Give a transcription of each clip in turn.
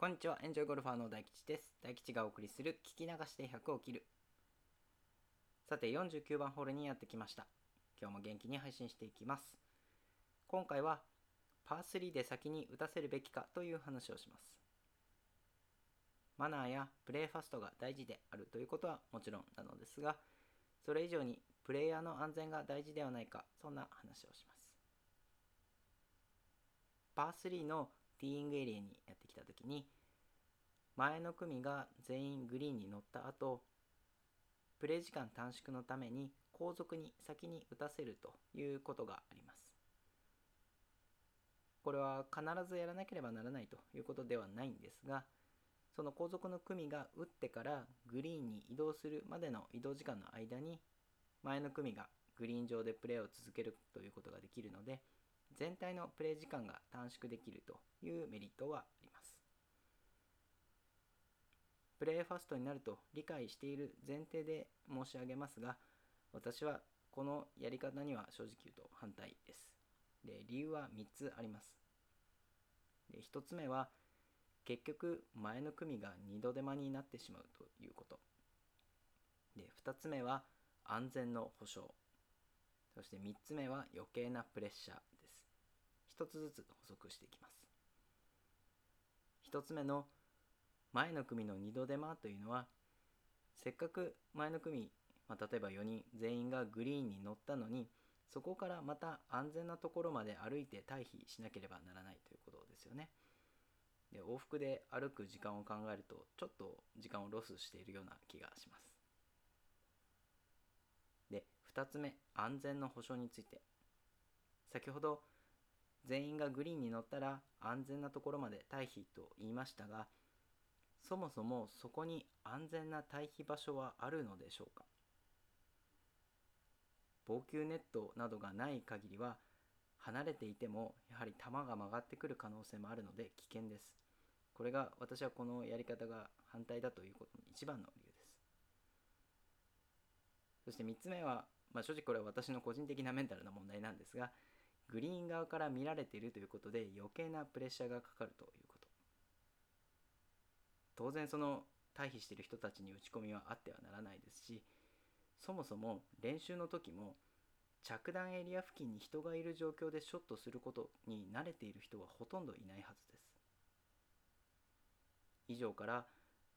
こんにちは、エンジョイゴルファーの大吉です。大吉がお送りする聞き流して100を切る。さて、49番ホールにやってきました。今日も元気に配信していきます。今回は、パー3で先に打たせるべきかという話をします。マナーやプレーファストが大事であるということはもちろんなのですが、それ以上にプレイヤーの安全が大事ではないか、そんな話をします。パー3のティーイングエリアにやってきた時に前の組が全員グリーンに乗った後プレー時間短縮のために後続に先に打たせるということがあります。これは必ずやらなければならないということではないんですがその後続の組が打ってからグリーンに移動するまでの移動時間の間に前の組がグリーン上でプレーを続けるということができるので全体のプレイ時間が短縮できるというメリットはあります。プレイファストになると理解している前提で申し上げますが、私はこのやり方には正直言うと反対です。で理由は3つあります。で1つ目は、結局前の組が2度手間になってしまうということ。で2つ目は安全の保証。そして3つ目は余計なプレッシャー1つずつ補足していきます。1つ目の前の組の2度手間というのはせっかく前の組、まあ、例えば4人全員がグリーンに乗ったのにそこからまた安全なところまで歩いて退避しなければならないということですよね。で往復で歩く時間を考えるとちょっと時間をロスしているような気がします。で2つ目安全の保障について先ほど全員がグリーンに乗ったら安全なところまで退避と言いましたがそもそもそこに安全な退避場所はあるのでしょうか？防球ネットなどがない限りは離れていてもやはり球が曲がってくる可能性もあるので危険です。これが私はこのやり方が反対だということの一番の理由です。そして3つ目は、まあ、正直これは私の個人的なメンタルな問題なんですがグリーン側から見られているということで余計なプレッシャーがかかるということ。当然その退避している人たちに打ち込みはあってはならないですしそもそも練習の時も着弾エリア付近に人がいる状況でショットすることに慣れている人はほとんどいないはずです。以上から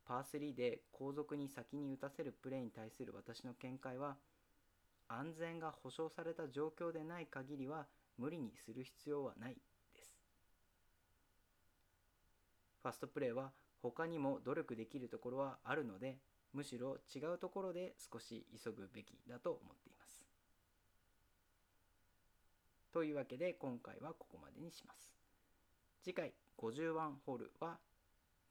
パー3で後続に先に打たせるプレーに対する私の見解は安全が保証された状況でない限りは無理にする必要はないです。ファストプレーは他にも努力できるところはあるので、むしろ違うところで少し急ぐべきだと思っています。というわけで今回はここまでにします。次回50番ホールは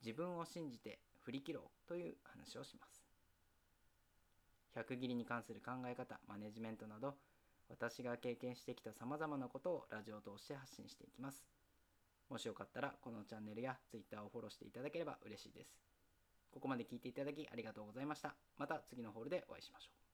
自分を信じて振り切ろうという話をします。100切りに関する考え方、マネジメントなど私が経験してきた様々なことをラジオを通して発信していきます。もしよかったらこのチャンネルや Twitter をフォローしていただければ嬉しいです。ここまで聞いていただきありがとうございました。また次のホールでお会いしましょう。